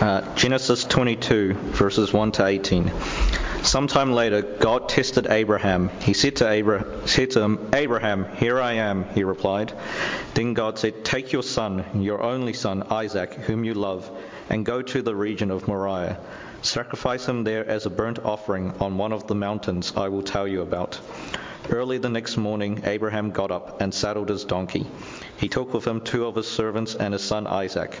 Uh, Genesis 22, verses 1 to 18. Sometime later, God tested Abraham. He said to, Abra- said to him, Abraham, here I am, he replied. Then God said, Take your son, your only son, Isaac, whom you love, and go to the region of Moriah. Sacrifice him there as a burnt offering on one of the mountains I will tell you about. Early the next morning, Abraham got up and saddled his donkey. He took with him two of his servants and his son Isaac.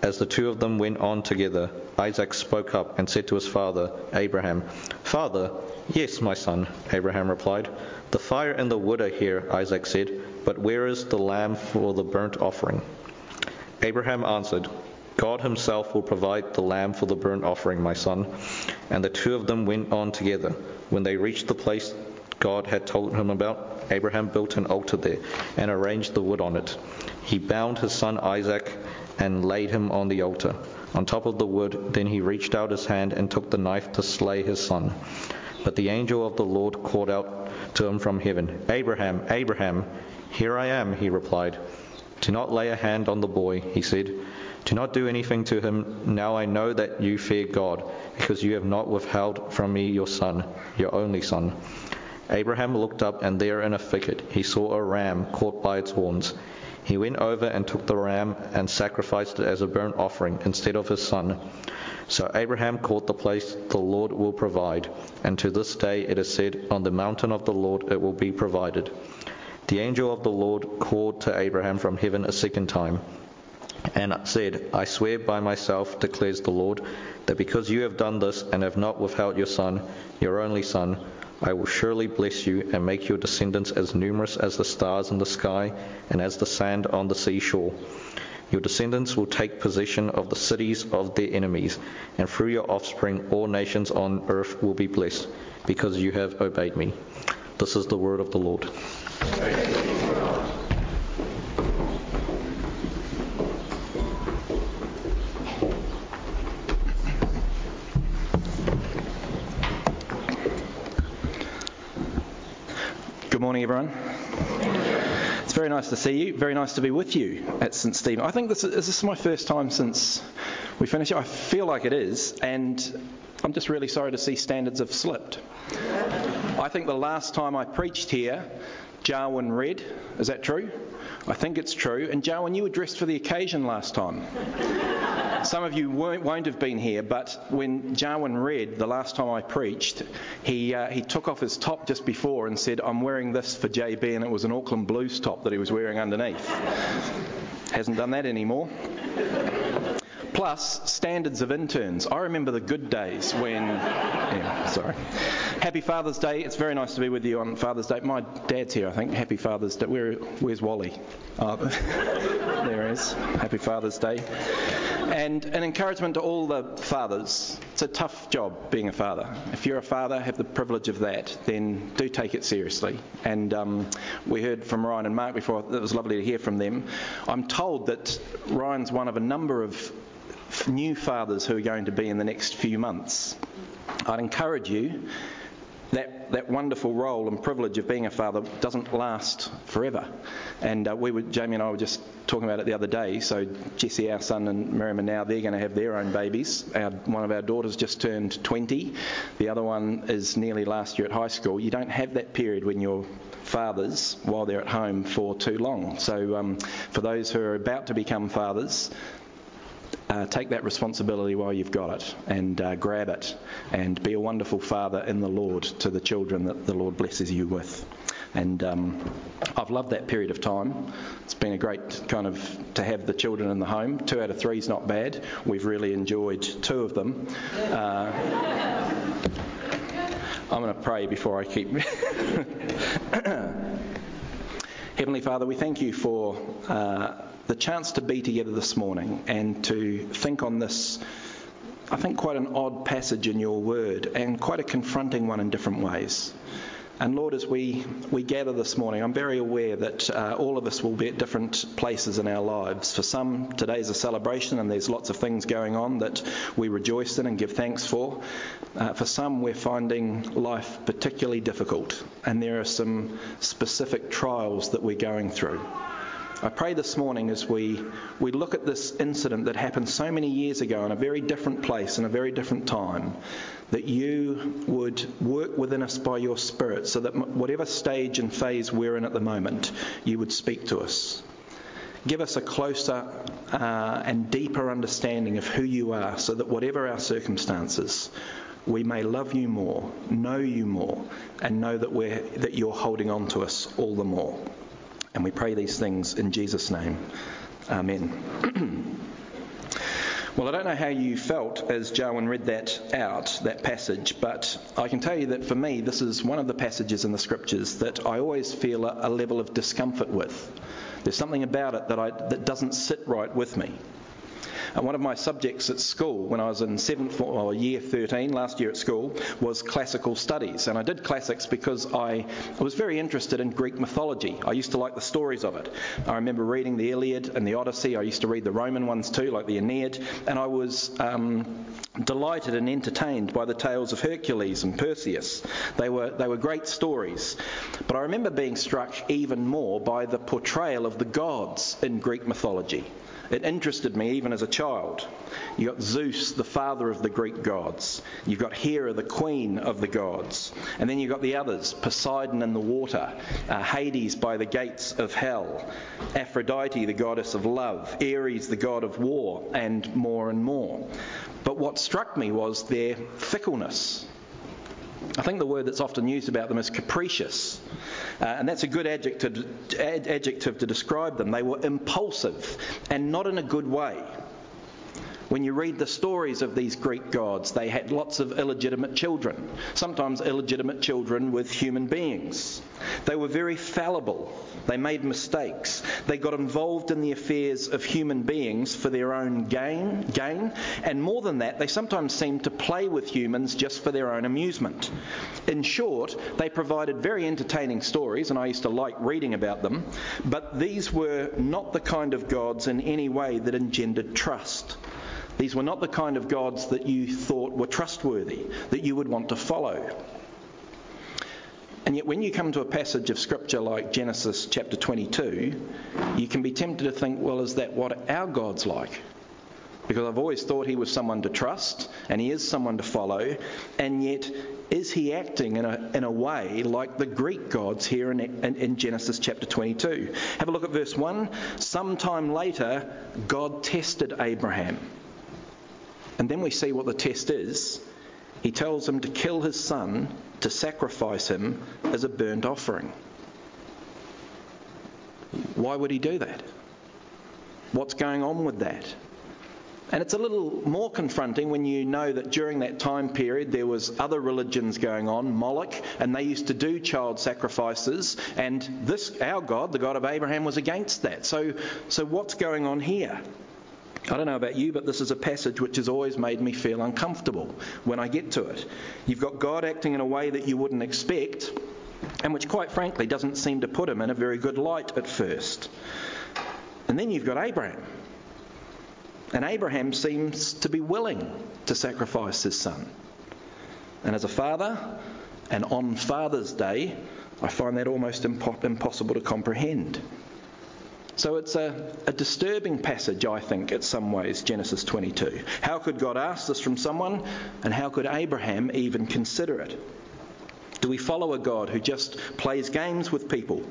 As the two of them went on together, Isaac spoke up and said to his father, Abraham, Father, yes, my son, Abraham replied. The fire and the wood are here, Isaac said, but where is the lamb for the burnt offering? Abraham answered, God himself will provide the lamb for the burnt offering, my son. And the two of them went on together. When they reached the place God had told him about, Abraham built an altar there and arranged the wood on it. He bound his son Isaac and laid him on the altar. On top of the wood, then he reached out his hand and took the knife to slay his son. But the angel of the Lord called out to him from heaven, Abraham, Abraham, here I am, he replied. Do not lay a hand on the boy, he said. Do not do anything to him. Now I know that you fear God, because you have not withheld from me your son, your only son. Abraham looked up, and there in a thicket he saw a ram caught by its horns. He went over and took the ram and sacrificed it as a burnt offering instead of his son. So Abraham called the place the Lord will provide, and to this day it is said, On the mountain of the Lord it will be provided. The angel of the Lord called to Abraham from heaven a second time, and said, I swear by myself, declares the Lord, that because you have done this and have not withheld your son, your only son, I will surely bless you and make your descendants as numerous as the stars in the sky and as the sand on the seashore. Your descendants will take possession of the cities of their enemies, and through your offspring all nations on earth will be blessed, because you have obeyed me. This is the word of the Lord. Morning, everyone. It's very nice to see you. Very nice to be with you at St Stephen. I think this is, this is my first time since we finished. I feel like it is, and I'm just really sorry to see standards have slipped. I think the last time I preached here, Jarwin read. Is that true? I think it's true. And Jarwin, you were dressed for the occasion last time. Some of you won't, won't, have been here, but when Jarwin read the last time I preached, he, uh, he took off his top just before and said, I'm wearing this for JB, and it was an Auckland Blues top that he was wearing underneath. Hasn't done that anymore. Plus, standards of interns. I remember the good days when. Yeah, sorry. Happy Father's Day. It's very nice to be with you on Father's Day. My dad's here, I think. Happy Father's Day. Where, where's Wally? Oh, there he is. Happy Father's Day. And an encouragement to all the fathers. It's a tough job being a father. If you're a father, have the privilege of that, then do take it seriously. And um, we heard from Ryan and Mark before. It was lovely to hear from them. I'm told that Ryan's one of a number of new fathers who are going to be in the next few months. I'd encourage you that, that wonderful role and privilege of being a father doesn't last forever. And uh, we were, Jamie and I were just talking about it the other day. So Jesse, our son, and Miriam are now they're going to have their own babies. Our, one of our daughters just turned 20. The other one is nearly last year at high school. You don't have that period when you're fathers while they're at home for too long. So um, for those who are about to become fathers, uh, take that responsibility while you've got it and uh, grab it and be a wonderful father in the Lord to the children that the Lord blesses you with. And um, I've loved that period of time. It's been a great kind of to have the children in the home. Two out of three is not bad. We've really enjoyed two of them. Uh, I'm going to pray before I keep. Heavenly Father, we thank you for uh, the chance to be together this morning and to think on this I think, quite an odd passage in your word and quite a confronting one in different ways. And Lord, as we, we gather this morning, I'm very aware that uh, all of us will be at different places in our lives. For some, today's a celebration and there's lots of things going on that we rejoice in and give thanks for. Uh, for some, we're finding life particularly difficult and there are some specific trials that we're going through. I pray this morning as we, we look at this incident that happened so many years ago in a very different place, in a very different time, that you would work within us by your Spirit so that whatever stage and phase we're in at the moment, you would speak to us. Give us a closer uh, and deeper understanding of who you are so that whatever our circumstances, we may love you more, know you more, and know that, we're, that you're holding on to us all the more. And we pray these things in Jesus' name. Amen. well, I don't know how you felt as Jarwin read that out, that passage, but I can tell you that for me, this is one of the passages in the scriptures that I always feel a, a level of discomfort with. There's something about it that, I, that doesn't sit right with me. And one of my subjects at school when I was in seventh or year 13 last year at school was classical studies. And I did classics because I was very interested in Greek mythology. I used to like the stories of it. I remember reading the Iliad and the Odyssey. I used to read the Roman ones too, like the Aeneid. And I was um, delighted and entertained by the tales of Hercules and Perseus. They were, they were great stories. But I remember being struck even more by the portrayal of the gods in Greek mythology. It interested me even as a child. You've got Zeus, the father of the Greek gods. You've got Hera, the queen of the gods. And then you've got the others Poseidon in the water, uh, Hades by the gates of hell, Aphrodite, the goddess of love, Ares, the god of war, and more and more. But what struck me was their fickleness. I think the word that's often used about them is capricious. Uh, and that's a good adjective, ad, adjective to describe them. They were impulsive and not in a good way. When you read the stories of these Greek gods, they had lots of illegitimate children, sometimes illegitimate children with human beings. They were very fallible. They made mistakes. They got involved in the affairs of human beings for their own gain, gain, and more than that, they sometimes seemed to play with humans just for their own amusement. In short, they provided very entertaining stories, and I used to like reading about them, but these were not the kind of gods in any way that engendered trust. These were not the kind of gods that you thought were trustworthy, that you would want to follow. And yet, when you come to a passage of Scripture like Genesis chapter 22, you can be tempted to think, well, is that what our God's like? Because I've always thought he was someone to trust and he is someone to follow, and yet is he acting in a, in a way like the Greek gods here in, in, in Genesis chapter 22? Have a look at verse 1. Sometime later, God tested Abraham. And then we see what the test is. He tells him to kill his son, to sacrifice him as a burnt offering. Why would he do that? What's going on with that? And it's a little more confronting when you know that during that time period there was other religions going on, Moloch, and they used to do child sacrifices, and this our God, the God of Abraham, was against that. So so what's going on here? I don't know about you, but this is a passage which has always made me feel uncomfortable when I get to it. You've got God acting in a way that you wouldn't expect, and which, quite frankly, doesn't seem to put him in a very good light at first. And then you've got Abraham. And Abraham seems to be willing to sacrifice his son. And as a father, and on Father's Day, I find that almost impo- impossible to comprehend. So it's a, a, disturbing passage, I think, in some ways, Genesis 22. How could God ask this from someone, and how could Abraham even consider it? Do we follow a God who just plays games with people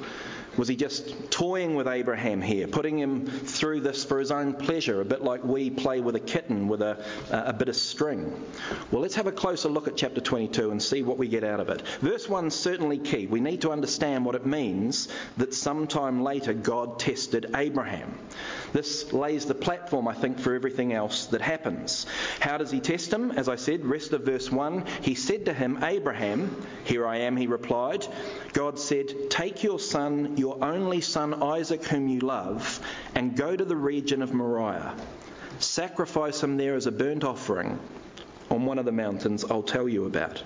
was he just toying with Abraham here, putting him through this for his own pleasure, a bit like we play with a kitten with a, a bit of string? Well, let's have a closer look at chapter 22 and see what we get out of it. Verse 1 is certainly key. We need to understand what it means that sometime later God tested Abraham. This lays the platform, I think, for everything else that happens. How does he test him? As I said, rest of verse 1, he said to him, Abraham, here I am, he replied. God said, Take your son, your your only son Isaac, whom you love, and go to the region of Moriah. Sacrifice him there as a burnt offering on one of the mountains I'll tell you about.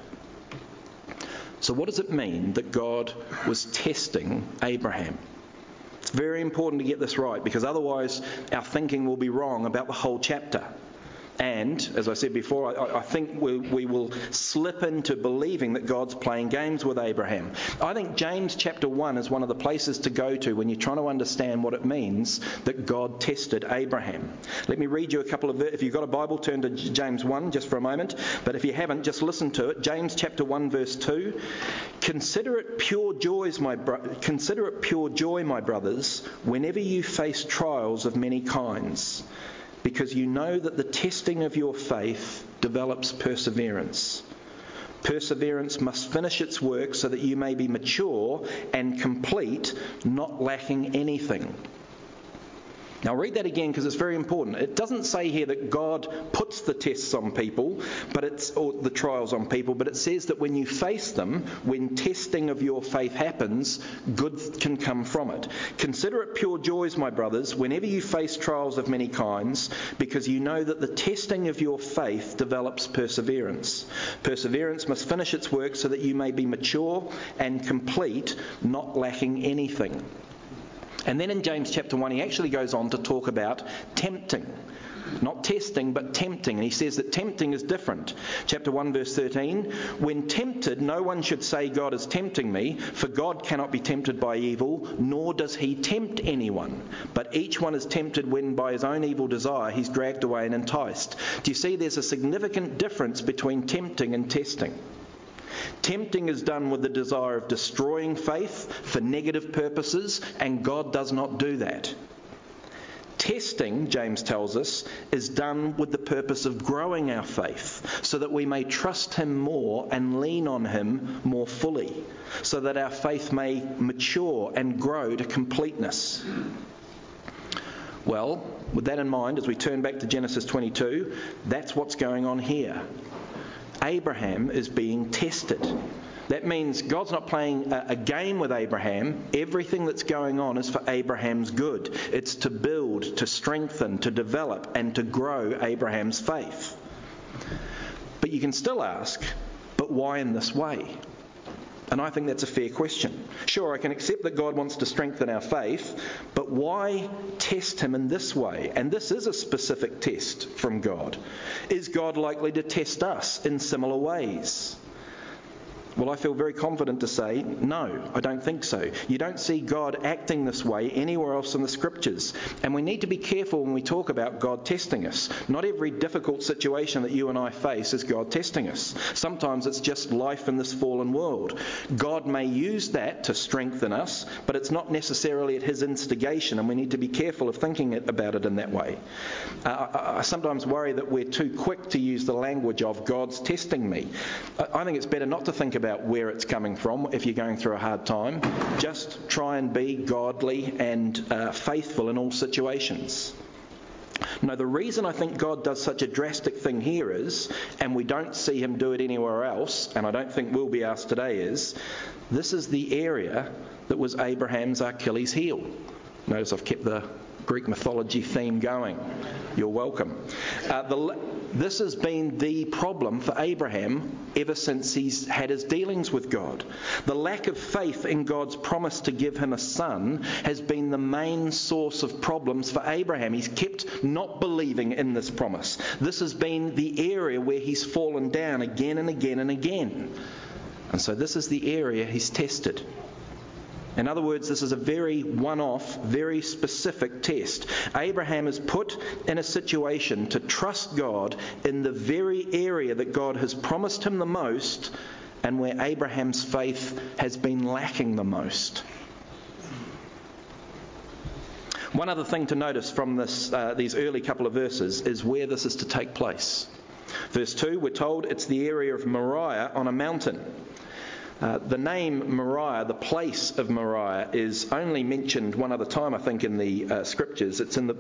So, what does it mean that God was testing Abraham? It's very important to get this right because otherwise our thinking will be wrong about the whole chapter. And, as I said before, I, I think we, we, will slip into believing that God's playing games with Abraham. I think James chapter 1 is one of the places to go to when you're trying to understand what it means that God tested Abraham. Let me read you a couple of, if you've got a Bible, turn to James 1 just for a moment. But if you haven't, just listen to it. James chapter 1, verse 2. Consider it pure joys, my bro- consider it pure joy, my brothers, whenever you face trials of many kinds because you know that the testing of your faith develops perseverance. Perseverance must finish its work so that you may be mature and complete, not lacking anything. Now, read that again because it's very important. It doesn't say here that God puts the tests on people, but it's or the trials on people, but it says that when you face them, when testing of your faith happens, good can come from it. Consider it pure joys, my brothers, whenever you face trials of many kinds, because you know that the testing of your faith develops perseverance. Perseverance must finish its work so that you may be mature and complete, not lacking anything. And then in James chapter 1, he actually goes on to talk about tempting. Not testing, but tempting. And he says that tempting is different. Chapter 1, verse 13 When tempted, no one should say, God is tempting me, for God cannot be tempted by evil, nor does he tempt anyone. But each one is tempted when by his own evil desire he's dragged away and enticed. Do you see there's a significant difference between tempting and testing? Tempting is done with the desire of destroying faith for negative purposes, and God does not do that. Testing, James tells us, is done with the purpose of growing our faith so that we may trust Him more and lean on Him more fully, so that our faith may mature and grow to completeness. Well, with that in mind, as we turn back to Genesis 22, that's what's going on here. Abraham is being tested. That means God's not playing a, game with Abraham. Everything that's going on is for Abraham's good. It's to build, to strengthen, to develop, and to grow Abraham's faith. But you can still ask, but why in this way? And I think that's a fair question. Sure, I can accept that God wants to strengthen our faith, but why test Him in this way? And this is a specific test from God. Is God likely to test us in similar ways? Well, I feel very confident to say, no, I don't think so. You don't see God acting this way anywhere else in the scriptures. And we need to be careful when we talk about God testing us. Not every difficult situation that you and I face is God testing us. Sometimes it's just life in this fallen world. God may use that to strengthen us, but it's not necessarily at His instigation, and we need to be careful of thinking about it in that way. Uh, I sometimes worry that we're too quick to use the language of God's testing me. I think it's better not to think about where it's coming from if you're going through a hard time. Just try and be godly and uh, faithful in all situations. Now, the reason I think God does such a drastic thing here is, and we don't see him do it anywhere else, and I don't think we'll be asked today, is this is the area that was Abraham's Achilles heel. Notice I've kept the Greek mythology theme going. You're welcome. Uh, the, this has been the problem for Abraham ever since he's had his dealings with God. The lack of faith in God's promise to give him a son has been the main source of problems for Abraham. He's kept not believing in this promise. This has been the area where he's fallen down again and again and again. And so, this is the area he's tested. In other words, this is a very one off, very specific test. Abraham is put in a situation to trust God in the very area that God has promised him the most and where Abraham's faith has been lacking the most. One other thing to notice from this, uh, these early couple of verses is where this is to take place. Verse 2, we're told it's the area of Moriah on a mountain. Uh, the name Moriah, the place of Moriah, is only mentioned one other time, I think, in the uh, scriptures. It's in the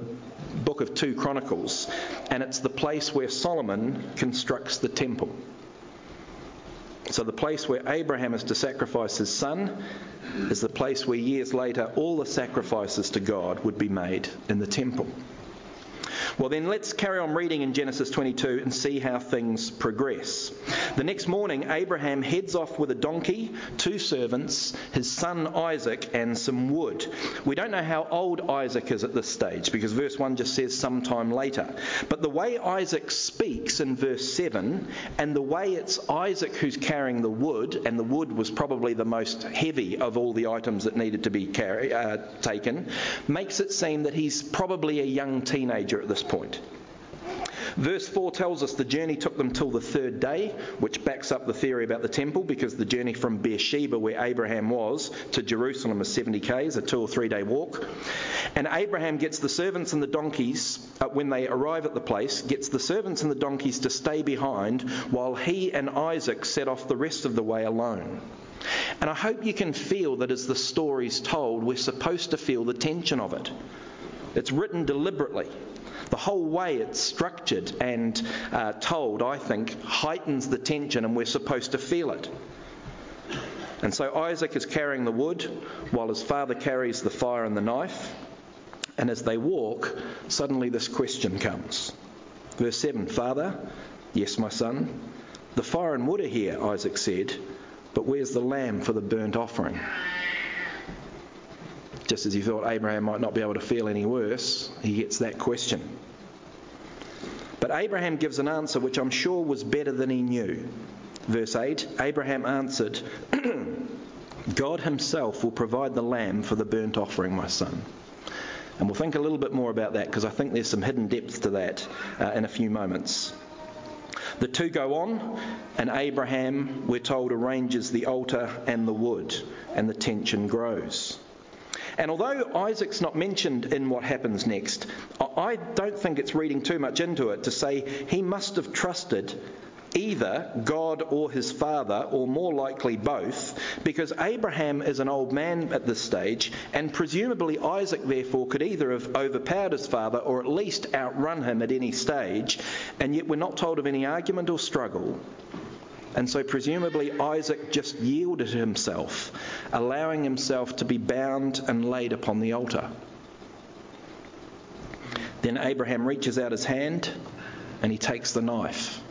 book of 2 Chronicles, and it's the place where Solomon constructs the temple. So, the place where Abraham is to sacrifice his son is the place where years later all the sacrifices to God would be made in the temple. Well, then let's carry on reading in Genesis 22 and see how things progress. The next morning, Abraham heads off with a donkey, two servants, his son Isaac, and some wood. We don't know how old Isaac is at this stage because verse 1 just says sometime later. But the way Isaac speaks in verse 7 and the way it's Isaac who's carrying the wood, and the wood was probably the most heavy of all the items that needed to be carry, uh, taken, makes it seem that he's probably a young teenager at this point. Verse 4 tells us the journey took them till the third day, which backs up the theory about the temple because the journey from Beersheba, where Abraham was, to Jerusalem is 70 k's, a two or three day walk. And Abraham gets the servants and the donkeys, uh, when they arrive at the place, gets the servants and the donkeys to stay behind while he and Isaac set off the rest of the way alone. And I hope you can feel that as the story's told, we're supposed to feel the tension of it. It's written deliberately. The whole way it's structured and uh, told, I think, heightens the tension, and we're supposed to feel it. And so Isaac is carrying the wood while his father carries the fire and the knife. And as they walk, suddenly this question comes. Verse 7 Father, yes, my son, the fire and wood are here, Isaac said, but where's the lamb for the burnt offering? Just as he thought Abraham might not be able to feel any worse, he gets that question. But Abraham gives an answer which I'm sure was better than he knew. Verse 8 Abraham answered, God himself will provide the lamb for the burnt offering, my son. And we'll think a little bit more about that because I think there's some hidden depth to that uh, in a few moments. The two go on, and Abraham, we're told, arranges the altar and the wood, and the tension grows. And although Isaac's not mentioned in what happens next, I don't think it's reading too much into it to say he must have trusted either God or his father, or more likely both, because Abraham is an old man at this stage, and presumably Isaac, therefore, could either have overpowered his father or at least outrun him at any stage, and yet we're not told of any argument or struggle. And so, presumably, Isaac just yielded himself, allowing himself to be bound and laid upon the altar. Then Abraham reaches out his hand and he takes the knife.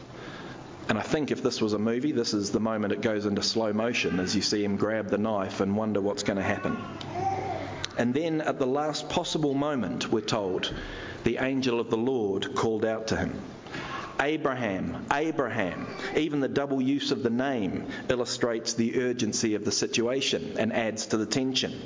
And I think if this was a movie, this is the moment it goes into slow motion as you see him grab the knife and wonder what's going to happen. And then at the last possible moment, we're told, the angel of the Lord called out to him. Abraham, Abraham. Even the double use of the name illustrates the urgency of the situation and adds to the tension.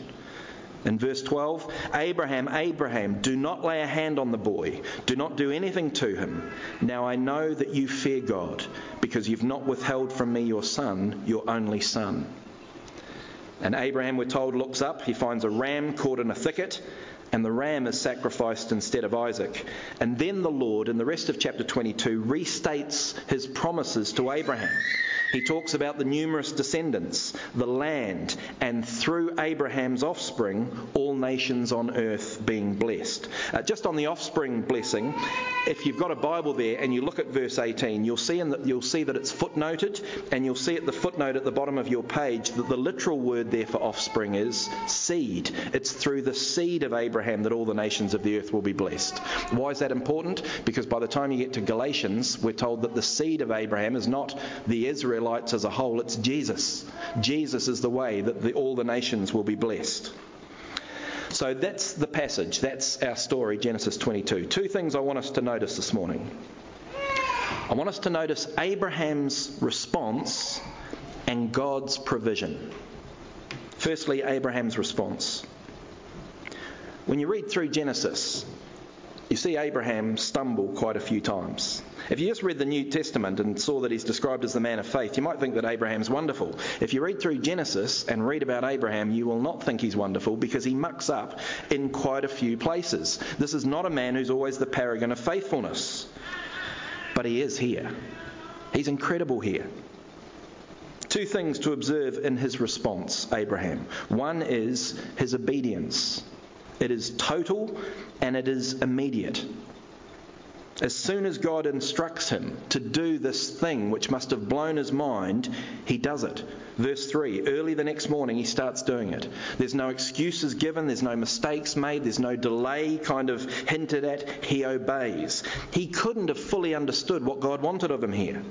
In verse 12, Abraham, Abraham, do not lay a hand on the boy. Do not do anything to him. Now I know that you fear God, because you've not withheld from me your son, your only son. And Abraham, we're told, looks up. He finds a ram caught in a thicket and the ram is sacrificed instead of Isaac. And then the Lord, in the rest of chapter 22, restates his promises to Abraham. He talks about the numerous descendants, the land, and through Abraham's offspring, all nations on earth being blessed. Uh, just on the offspring blessing, if you've got a Bible there and you look at verse 18, you'll see, the, you'll see that it's footnoted, and you'll see at the footnote at the bottom of your page that the literal word there for offspring is seed. It's through the seed of Abraham that all the nations of the earth will be blessed. Why is that important? Because by the time you get to Galatians, we're told that the seed of Abraham is not the Israelites Israelites as a whole, it's Jesus. Jesus is the way that the, all the nations will be blessed. So that's the passage. That's our story, Genesis 22. Two things I want us to notice this morning. I want us to notice Abraham's response and God's provision. Firstly, Abraham's response. When you read through Genesis, you see Abraham stumble quite a few times. If you just read the New Testament and saw that he's described as the man of faith, you might think that Abraham's wonderful. If you read through Genesis and read about Abraham, you will not think he's wonderful because he mucks up in quite a few places. This is not a man who's always the paragon of faithfulness, but he is here. He's incredible here. Two things to observe in his response, Abraham. One is his obedience. It is total and it is immediate. As soon as God instructs him to do this thing, which must have blown his mind, he does it. Verse 3 Early the next morning, he starts doing it. There's no excuses given, there's no mistakes made, there's no delay kind of hinted at. He obeys. He couldn't have fully understood what God wanted of him here.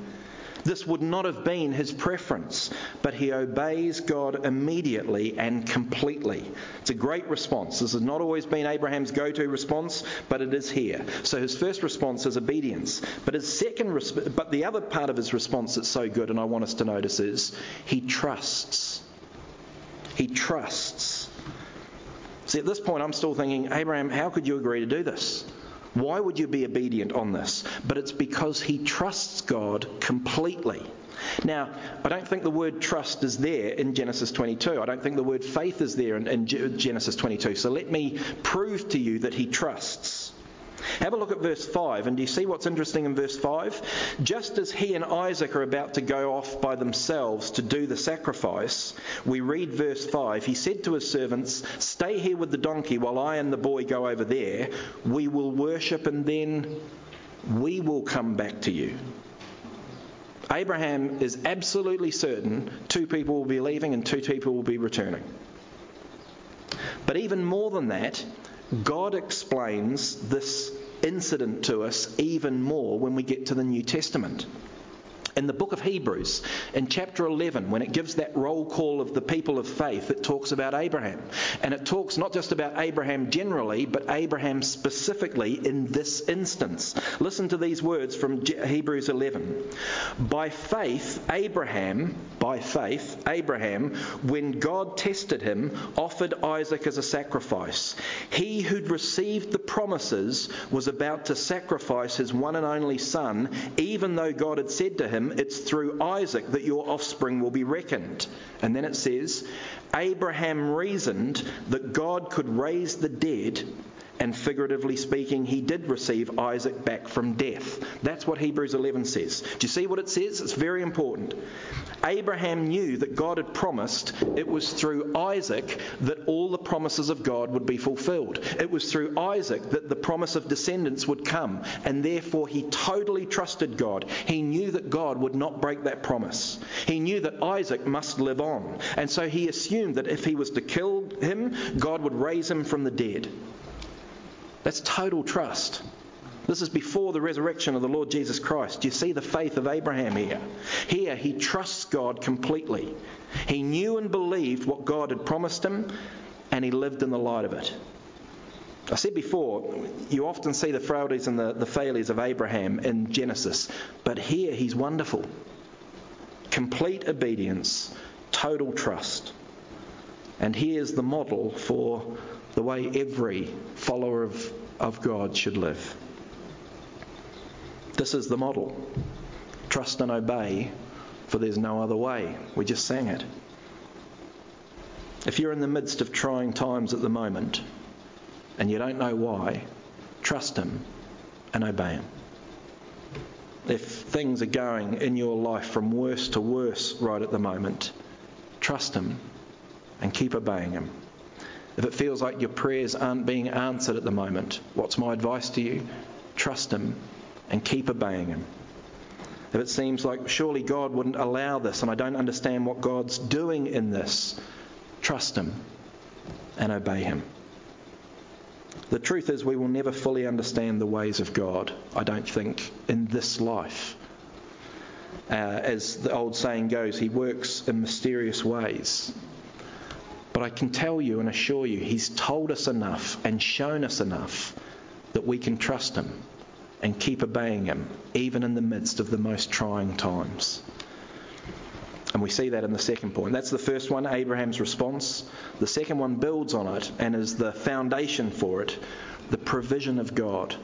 This would not have been his preference, but he obeys God immediately and completely. It's a great response. This has not always been Abraham's go to response, but it is here. So his first response is obedience. But his second, but the other part of his response that's so good, and I want us to notice, is he trusts. He trusts. See, at this point, I'm still thinking, Abraham, how could you agree to do this? Why would you be obedient on this? But it's because he trusts God completely. Now, I don't think the word trust is there in Genesis 22. I don't think the word faith is there in, in Genesis 22. So let me prove to you that he trusts. Have a look at verse 5, and do you see what's interesting in verse 5? Just as he and Isaac are about to go off by themselves to do the sacrifice, we read verse 5. He said to his servants, Stay here with the donkey while I and the boy go over there. We will worship, and then we will come back to you. Abraham is absolutely certain two people will be leaving and two people will be returning. But even more than that, God explains this incident to us even more when we get to the New Testament in the book of Hebrews, in chapter 11, when it gives that roll call of the people of faith, it talks about Abraham. And it talks not just about Abraham generally, but Abraham specifically in this instance. Listen to these words from Hebrews 11. By faith, Abraham, by faith, Abraham, when God tested him, offered Isaac as a sacrifice. He who'd received the promises was about to sacrifice his one and only son, even though God had said to him, him, it's through Isaac that your offspring will be reckoned. And then it says, Abraham reasoned that God could raise the dead and figuratively speaking, he did receive Isaac back from death. That's what Hebrews 11 says. Do you see what it says? It's very important. Abraham knew that God had promised it was through Isaac that all the promises of God would be fulfilled. It was through Isaac that the promise of descendants would come, and therefore he totally trusted God. He knew that God would not break that promise. He knew that Isaac must live on, and so he assumed that if he was to kill him, God would raise him from the dead. That's total trust. This is before the resurrection of the Lord Jesus Christ. You see the faith of Abraham here. Here, he trusts God completely. He knew and believed what God had promised him, and he lived in the light of it. I said before, you often see the frailties and the, the failures of Abraham in Genesis, but here he's wonderful. Complete obedience, total trust. And here's the model for the way every follower of, of God should live. This is the model. Trust and obey, for there's no other way. We just sang it. If you're in the midst of trying times at the moment and you don't know why, trust Him and obey Him. If things are going in your life from worse to worse right at the moment, trust Him and keep obeying Him. If it feels like your prayers aren't being answered at the moment, what's my advice to you? Trust Him and keep obeying Him. If it seems like surely God wouldn't allow this and I don't understand what God's doing in this, trust Him and obey Him. The truth is, we will never fully understand the ways of God, I don't think, in this life. Uh, as the old saying goes, He works in mysterious ways. But I can tell you and assure you, He's told us enough and shown us enough that we can trust Him and keep obeying Him, even in the midst of the most trying times. And we see that in the second point. That's the first one, Abraham's response. The second one builds on it and is the foundation for it the provision of God.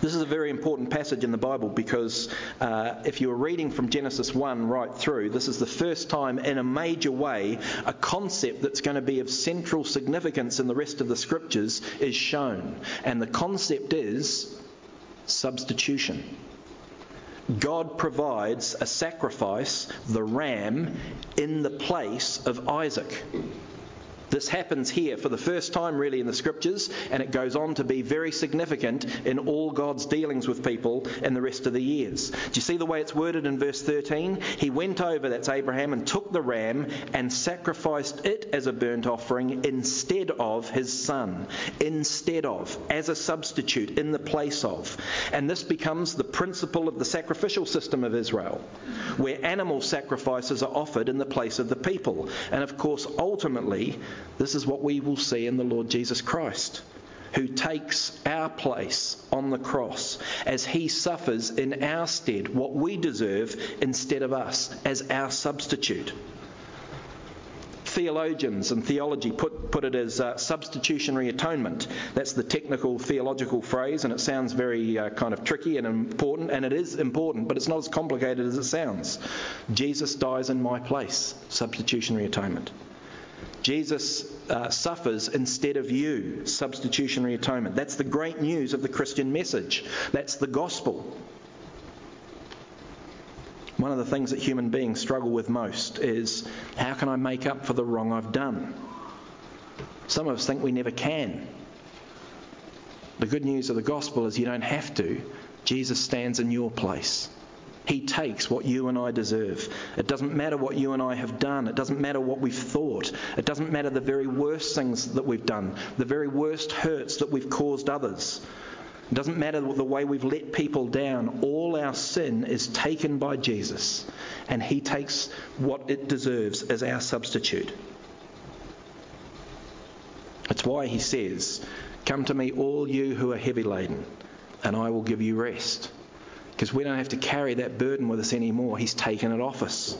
This is a very important passage in the Bible because uh, if you're reading from Genesis 1 right through, this is the first time in a major way a concept that's going to be of central significance in the rest of the scriptures is shown. And the concept is substitution. God provides a sacrifice, the ram, in the place of Isaac. This happens here for the first time, really, in the scriptures, and it goes on to be very significant in all God's dealings with people in the rest of the years. Do you see the way it's worded in verse 13? He went over, that's Abraham, and took the ram and sacrificed it as a burnt offering instead of his son. Instead of, as a substitute, in the place of. And this becomes the principle of the sacrificial system of Israel, where animal sacrifices are offered in the place of the people. And of course, ultimately, this is what we will see in the Lord Jesus Christ, who takes our place on the cross as he suffers in our stead what we deserve instead of us as our substitute. Theologians and theology put, put it as uh, substitutionary atonement. That's the technical theological phrase, and it sounds very uh, kind of tricky and important, and it is important, but it's not as complicated as it sounds. Jesus dies in my place, substitutionary atonement. Jesus uh, suffers instead of you, substitutionary atonement. That's the great news of the Christian message. That's the gospel. One of the things that human beings struggle with most is how can I make up for the wrong I've done? Some of us think we never can. The good news of the gospel is you don't have to. Jesus stands in your place. He takes what you and I deserve. It doesn't matter what you and I have done. It doesn't matter what we've thought. It doesn't matter the very worst things that we've done, the very worst hurts that we've caused others. It doesn't matter the way we've let people down. All our sin is taken by Jesus, and He takes what it deserves as our substitute. That's why He says, Come to me, all you who are heavy laden, and I will give you rest because we don't have to carry that burden with us anymore. He's taken it off us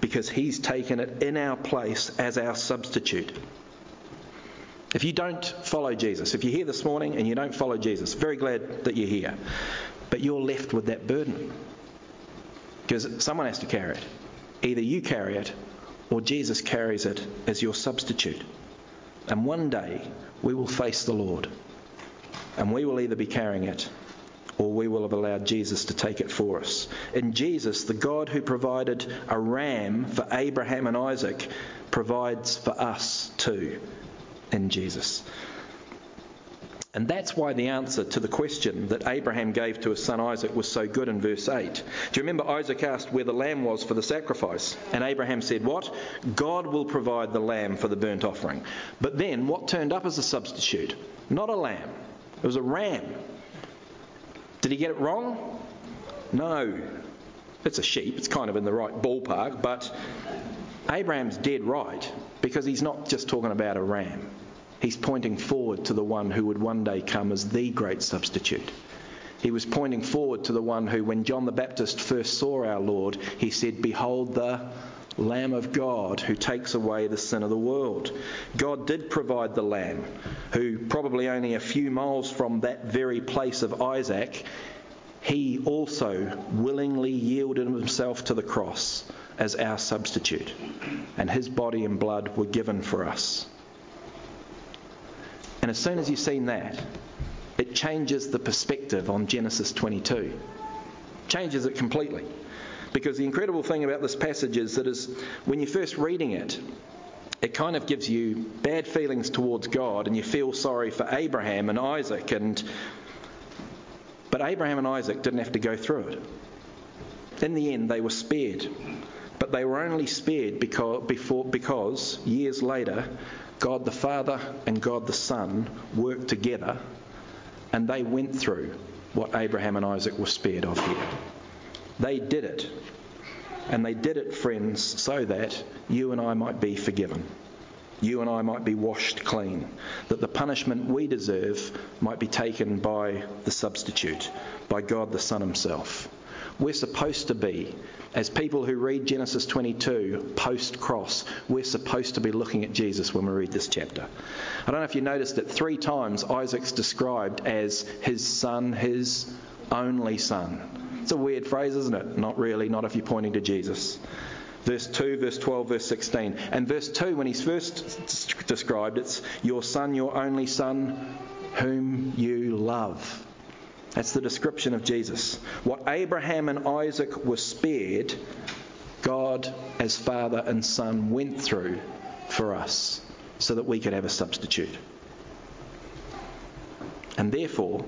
because He's taken it in our place as our substitute. If you don't follow Jesus, if you're here this morning and you don't follow Jesus, very glad that you're here, but you're left with that burden because someone has to carry it. Either you carry it or Jesus carries it as your substitute. And one day we will face the Lord and we will either be carrying it or we will have allowed Jesus to take it for us. In Jesus, the God who provided a ram for Abraham and Isaac provides for us too in Jesus. And that's why the answer to the question that Abraham gave to his son Isaac was so good in verse 8. Do you remember Isaac asked where the lamb was for the sacrifice? And Abraham said, What? God will provide the lamb for the burnt offering. But then what turned up as a substitute? Not a lamb, it was a ram. Did he get it wrong? No. It's a sheep, it's kind of in the right ballpark, but Abraham's dead right because he's not just talking about a ram. He's pointing forward to the one who would one day come as the great substitute. He was pointing forward to the one who, when John the Baptist first saw our Lord, he said, Behold the Lamb of God who takes away the sin of the world. God did provide the Lamb, who probably only a few miles from that very place of Isaac, he also willingly yielded himself to the cross as our substitute, and his body and blood were given for us. And as soon as you've seen that, it changes the perspective on Genesis 22. Changes it completely. Because the incredible thing about this passage is that is when you're first reading it, it kind of gives you bad feelings towards God and you feel sorry for Abraham and Isaac and but Abraham and Isaac didn't have to go through it. In the end they were spared. But they were only spared because, before, because years later God the Father and God the Son worked together and they went through what Abraham and Isaac were spared of here. They did it. And they did it, friends, so that you and I might be forgiven. You and I might be washed clean. That the punishment we deserve might be taken by the substitute, by God the Son Himself. We're supposed to be, as people who read Genesis 22 post cross, we're supposed to be looking at Jesus when we read this chapter. I don't know if you noticed that three times Isaac's described as his son, his only son. It's a weird phrase, isn't it? Not really, not if you're pointing to Jesus. Verse 2, verse 12, verse 16. And verse 2, when he's first described, it's your son, your only son, whom you love. That's the description of Jesus. What Abraham and Isaac were spared, God, as Father and Son, went through for us. so that we could have a substitute. And therefore,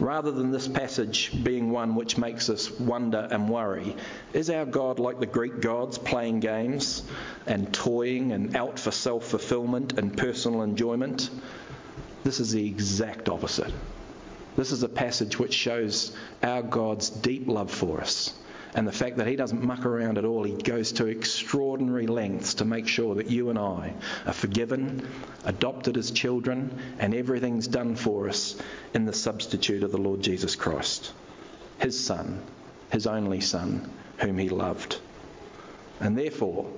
rather than this passage being one which makes us wonder and worry, is our God like the Greek gods playing games and toying and out for self fulfillment and personal enjoyment? This is the exact opposite. This is a passage which shows our God's deep love for us and the fact that He doesn't muck around at all. He goes to extraordinary lengths to make sure that you and I are forgiven, adopted as children, and everything's done for us in the substitute of the Lord Jesus Christ, His Son, His only Son, whom He loved. And therefore,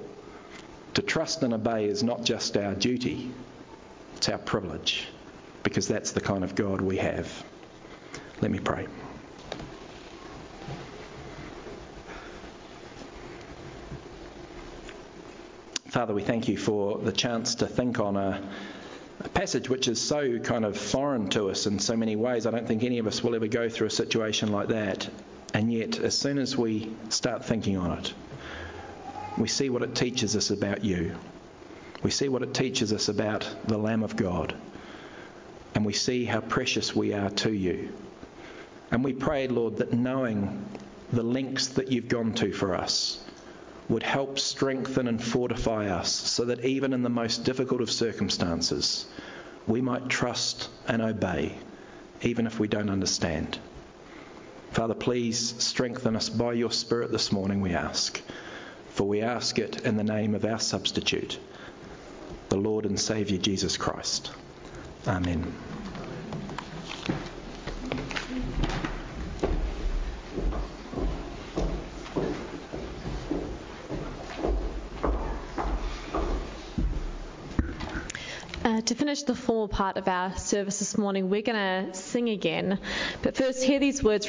to trust and obey is not just our duty, it's our privilege, because that's the kind of God we have. Let me pray. Father, we thank you for the chance to think on a, a, passage which is so kind of foreign to us in so many ways. I don't think any of us will ever go through a situation like that. And yet, as soon as we start thinking on it, we see what it teaches us about you. We see what it teaches us about the Lamb of God. And we see how precious we are to you. And we pray, Lord, that knowing the lengths that you've gone to for us, would help strengthen and fortify us so that even in the most difficult of circumstances, we might trust and obey, even if we don't understand. Father, please strengthen us by your Spirit this morning, we ask. For we ask it in the name of our substitute, the Lord and Saviour Jesus Christ. Amen. to finish the formal part of our service this morning, we're going to sing again. But first, hear these words